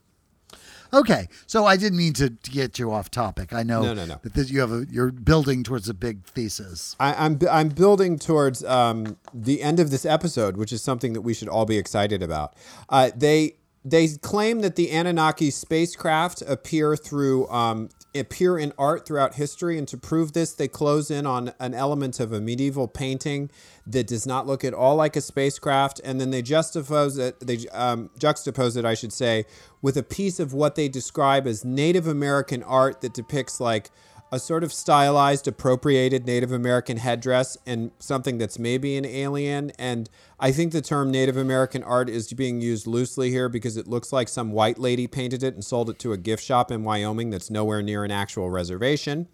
Okay, so I didn't mean to, to get you off topic. I know No, no, no. that this, you have a you're building towards a big thesis. I, I'm I'm building towards um, the end of this episode, which is something that we should all be excited about. Uh, they they claim that the Anunnaki spacecraft appear through um, appear in art throughout history, and to prove this, they close in on an element of a medieval painting that does not look at all like a spacecraft, and then they juxtapose it. They um, juxtapose it, I should say, with a piece of what they describe as Native American art that depicts like a sort of stylized, appropriated Native American headdress and something that's maybe an alien. And I think the term Native American art is being used loosely here because it looks like some white lady painted it and sold it to a gift shop in Wyoming that's nowhere near an actual reservation.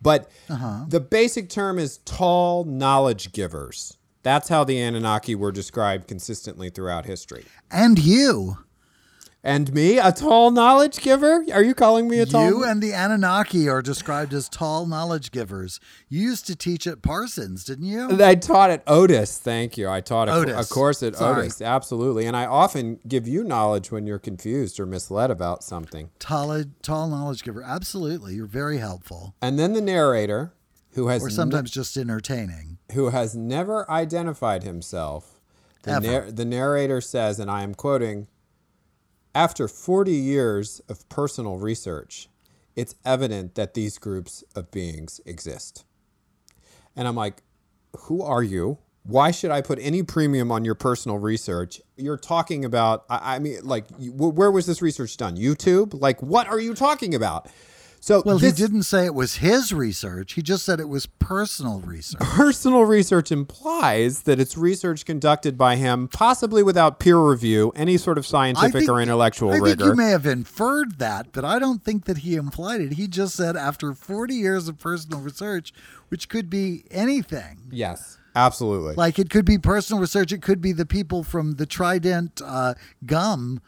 But uh-huh. the basic term is tall knowledge givers. That's how the Anunnaki were described consistently throughout history. And you. And me, a tall knowledge giver? Are you calling me a tall? You and the Anunnaki are described as tall knowledge givers. You used to teach at Parsons, didn't you? I taught at Otis. Thank you. I taught a, Otis. a course at Sorry. Otis. Absolutely. And I often give you knowledge when you're confused or misled about something. Tall, tall knowledge giver. Absolutely. You're very helpful. And then the narrator, who has Or sometimes just entertaining. who has never identified himself, the, nar- the narrator says, and I am quoting, after 40 years of personal research, it's evident that these groups of beings exist. And I'm like, who are you? Why should I put any premium on your personal research? You're talking about, I, I mean, like, you- where was this research done? YouTube? Like, what are you talking about? So, Well, this he didn't say it was his research. He just said it was personal research. personal research implies that it's research conducted by him, possibly without peer review, any sort of scientific think- or intellectual I rigor. I think you may have inferred that, but I don't think that he implied it. He just said after 40 years of personal research, which could be anything. yes, absolutely. Like it could be personal research. It could be the people from the Trident uh, Gum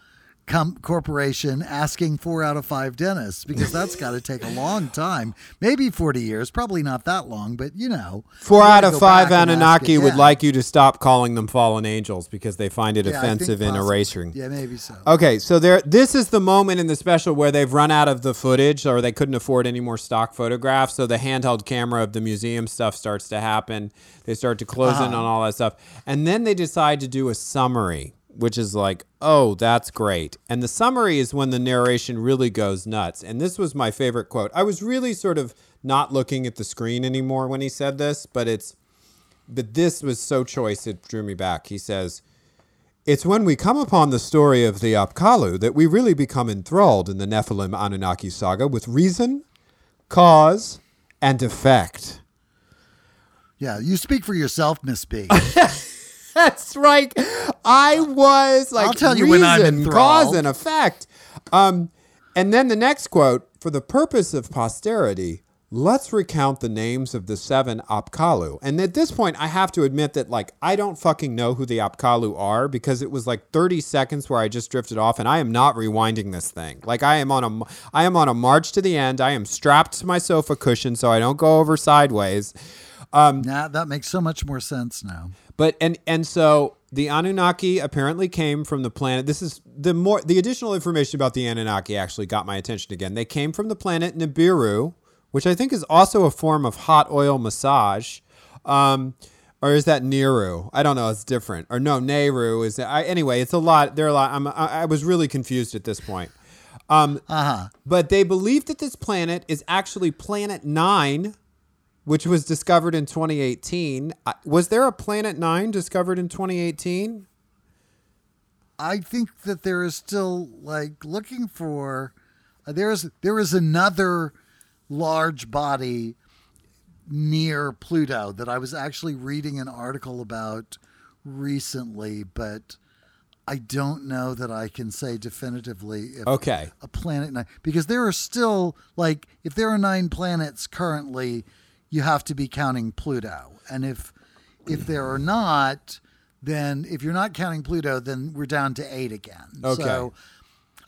com- Corporation asking four out of five dentists because that's got to take a long time. Maybe 40 years, probably not that long, but you know. Four you out of five Anunnaki would like you to stop calling them fallen angels because they find it Yeah, offensive in erasing. Yeah, maybe so. Okay, so there. This is the moment in the special where they've run out of the footage, or they couldn't afford any more stock photographs. So the handheld camera of the museum stuff starts to happen. They start to close in uh-huh. on all that stuff, and then they decide to do a summary, which is like, oh, that's great. And the summary is when the narration really goes nuts. And this was my favorite quote. I was really sort of not looking at the screen anymore when he said this, but it's, but this was so choice it drew me back. He says. It's when we come upon the story of the Apkallu that we really become enthralled in the Nephilim Anunnaki saga with reason, cause, and effect. Yeah, you speak for yourself, Miss B. That's right. I was like, I'll tell you when I'm reason, enthralled. cause, and effect. Um, and then the next quote for the purpose of posterity, let's recount the names of the seven Apkallu. And at this point, I have to admit that, like, I don't fucking know who the Apkallu are because it was like 30 seconds where I just drifted off, and I am not rewinding this thing. Like, I am on a, I am on a march to the end. I am strapped to my sofa cushion so I don't go over sideways. Nah, that makes so much more sense now. But and and so the Anunnaki apparently came from the planet. This is the more the additional information about the Anunnaki actually got my attention again. They came from the planet Nibiru, which I think is also a form of hot oil massage. Um, or is that Niru? I don't know. It's different. Or no, Nehru is. I, anyway, it's a lot. There are a lot. I'm, I, I was really confused at this point. Um, Uh huh. but they believe that this planet is actually Planet Nine, which was discovered in 2018. Uh, Was there a Planet Nine discovered in 2018? I think that there is still like looking for uh, there is there is another large body near Pluto that I was actually reading an article about recently, but I don't know that I can say definitively if Okay. a planet nine because there are still like if there are nine planets currently, you have to be counting Pluto, and if if there are not, then if you're not counting Pluto, then we're down to eight again. Okay. So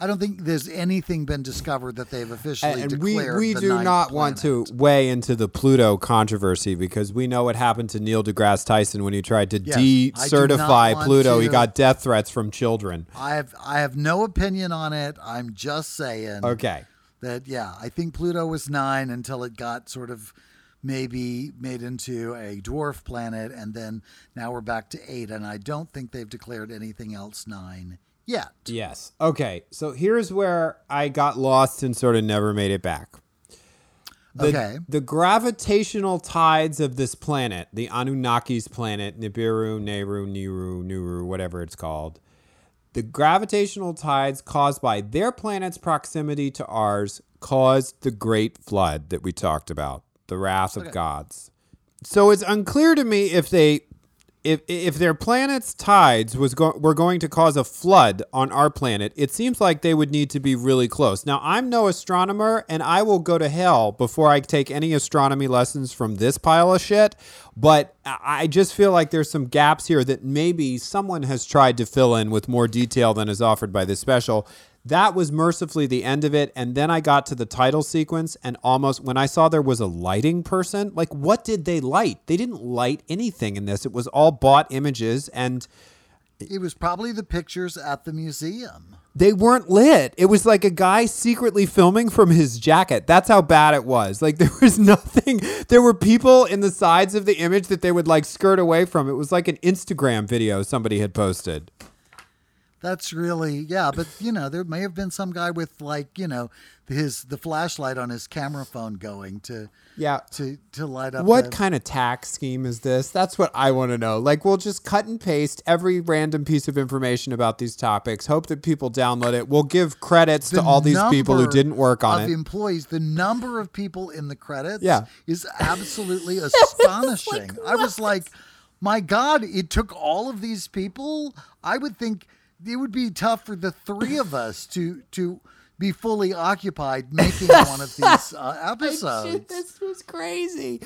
I don't think there's anything been discovered that they've officially And, and we, declared. we the do not want to weigh into the Pluto controversy because we know what happened to Neil deGrasse Tyson when he tried to Yes, I do not decertify Pluto. He got death threats from children. I have I have no opinion on it. I'm just saying. Okay. that yeah, I think Pluto was nine until it got sort of maybe made into a dwarf planet, and then now we're back to eight. And I don't think they've declared anything else nine yet. Yes. Okay. So here's where I got lost and sort of never made it back. The, Okay. The gravitational tides of this planet, the Anunnaki's planet, Nibiru, Nehru, Niru, Nuru, whatever it's called, the gravitational tides caused by their planet's proximity to ours caused the great flood that we talked about, the wrath of gods. So it's unclear to me if they if if their planet's tides was go- were going to cause a flood on our planet, it seems like they would need to be really close. Now, I'm no astronomer, and I will go to hell before I take any astronomy lessons from this pile of shit. But I just feel like there's some gaps here that maybe someone has tried to fill in with more detail than is offered by this special. That was mercifully the end of it. And then I got to the title sequence, and almost when I saw there was a lighting person, like, what did they light? They didn't light anything in this. It was all bought images, and It was probably the pictures at the museum. they weren't lit. It was like a guy secretly filming from his jacket. That's how bad it was. Like, there was nothing. There were people in the sides of the image that they would like skirt away from. It was like an Instagram video somebody had posted. That's really yeah, but you know there may have been some guy with like you know his the flashlight on his camera phone going to Yeah. to to light up. What the- kind of tax scheme is this? That's what I want to know. Like, we'll just cut and paste every random piece of information about these topics, hope that people download it. We'll give credits to all these people who didn't work on of it. employees, the number of people in the credits Yeah. is absolutely astonishing. I was like, my God, it took all of these people. I would think it would be tough for the three of us to to be fully occupied making one of these uh, episodes. this was crazy.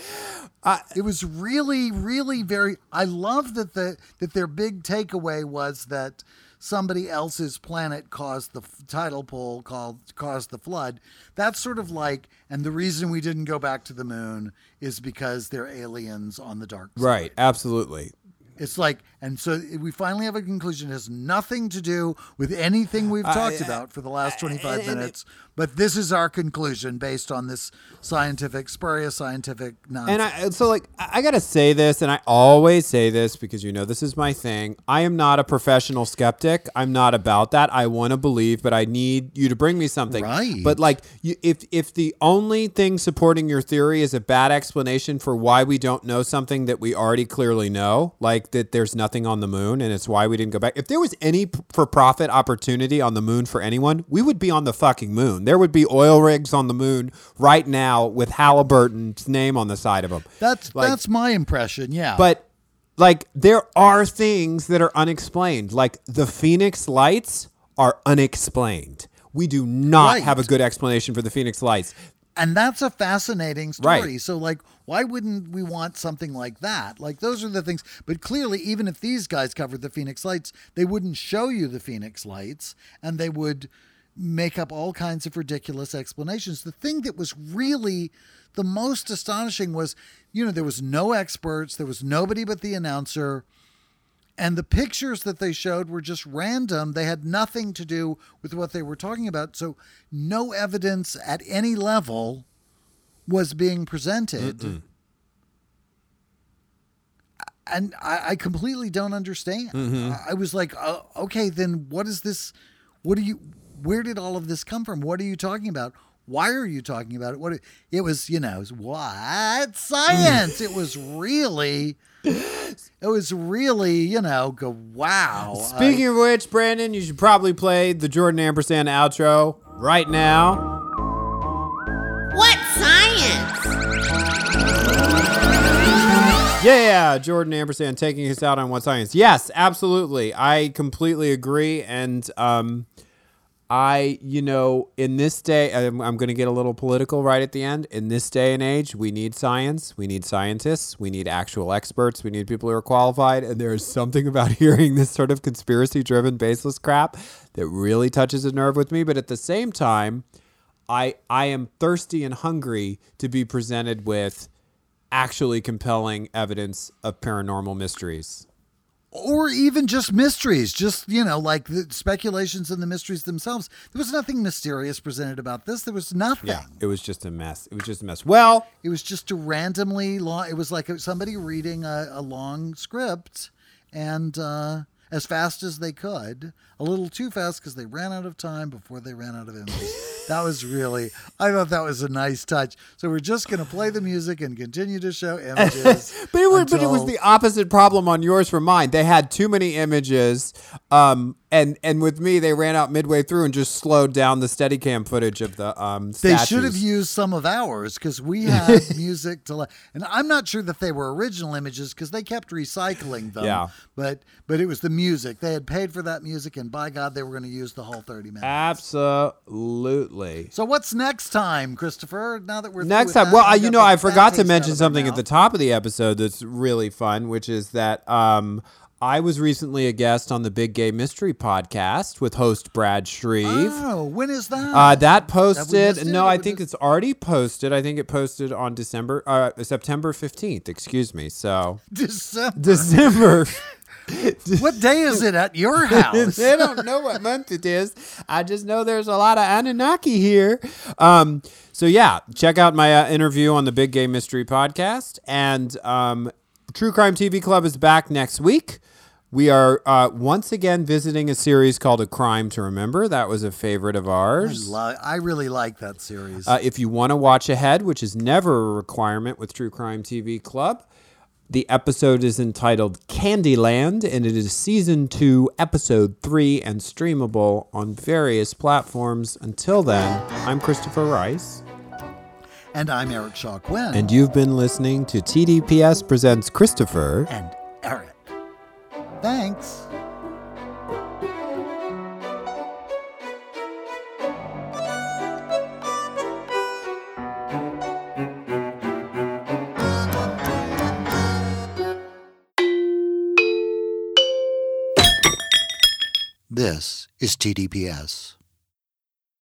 It was really, really very. I love that the that their big takeaway was that somebody else's planet caused the f- tidal pull, called caused the flood. That's sort of like, and the reason we didn't go back to the moon is because they're aliens on the dark side. Right, absolutely. It's like, and so we finally have a conclusion. It has nothing to do with anything we've talked about for the last 25 minutes. But this is our conclusion based on this scientific, spurious scientific nonsense. And I so like I I gotta say this, and I always say this because you know this is my thing. I am not a professional skeptic. I'm not about that. I want to believe, but I need you to bring me something. Right. But like, you, if if the only thing supporting your theory is a bad explanation for why we don't know something that we already clearly know, like that there's nothing on the moon and it's why we didn't go back. If there was any p- for profit opportunity on the moon for anyone, we would be on the fucking moon. There would be oil rigs on the moon right now with Halliburton's name on the side of them. That's Like- that's my impression. Yeah, But like there are things that are unexplained. Like the Phoenix lights are unexplained. We do not Right. have a good explanation for the Phoenix lights. and that's a fascinating story. Right. So, like, why wouldn't we want something like that? Like, those are the things. But clearly, even if these guys covered the Phoenix Lights, they wouldn't show you the Phoenix Lights, and they would make up all kinds of ridiculous explanations. The thing that was really the most astonishing was, you know, there was no experts, there was nobody but the announcer. And the pictures that they showed were just random. They had nothing to do with what they were talking about. So, no evidence at any level was being presented. And I, I completely don't understand. I, I was like, uh, okay, then what is this? What do you? Where did all of this come from? What are you talking about? Why are you talking about it? What it was, you know, it was, what science? it was really, it was really, you know, go wow. Speaking of which, Brandon, you should probably play the Jordan Ampersand outro right now. What science? Yeah, Jordan Ampersand taking us out on what science. Yes, absolutely. I completely agree. And um, I, you know, in this day, I'm, I'm going to get a little political right at the end. In this day and age, we need science. We need scientists. We need actual experts. We need people who are qualified. And there is something about hearing this sort of conspiracy driven, baseless crap that really touches a nerve with me. But at the same time, I, I am thirsty and hungry to be presented with actually compelling evidence of paranormal mysteries. Or even just mysteries, just you know, like the speculations and the mysteries themselves. There was nothing mysterious presented about this. There was nothing. Yeah, it was just a mess. It was just a mess. Well, It was just a randomly long. It was like somebody reading a, a long script, and uh, as fast as they could, a little too fast because they ran out of time before they ran out of images. that was really, I thought that was a nice touch. So we're just going to play the music and continue to show images. But it, was, but it was the opposite problem on yours from mine. They had too many images, um, and and with me, they ran out midway through and just slowed down the Steadicam footage of the um. They should have used some of ours because we had music to, le- and I'm not sure that they were original images because they kept recycling them. Yeah. But but it was the music. They had paid for that music, and by God, they were going to use the whole 30 minutes. Absolutely. so what's next time, Christopher? Now that we're Next time, that, well, I, you know, I forgot to mention something at the top of the episode that's really fun, which is that um, I was recently a guest on the Big Gay Mystery podcast with host Brad Shreve. Oh, when is that? Uh, that posted. No, I think just- it's already posted. I think it posted on December, uh, September fifteenth. Excuse me. So December. December. what day is it at your house? they don't know what month it is. I just know there's a lot of Anunnaki here. Um, so yeah, check out my uh, interview on the Big Gay Mystery podcast, and um, True Crime TV Club is back next week. We are uh, once again visiting a series called A Crime to Remember. That was a favorite of I, ours. lo- I really like that series. Uh, if you want to watch ahead, which is never a requirement with True Crime TV Club, the episode is entitled Candyland, and it is season two, episode three, and streamable on various platforms. Until then, I'm Christopher Rice, and I'm Eric Shaw Quinn. and you've been listening to TDPS Presents Christopher. and Eric. Thanks. This is TDPS.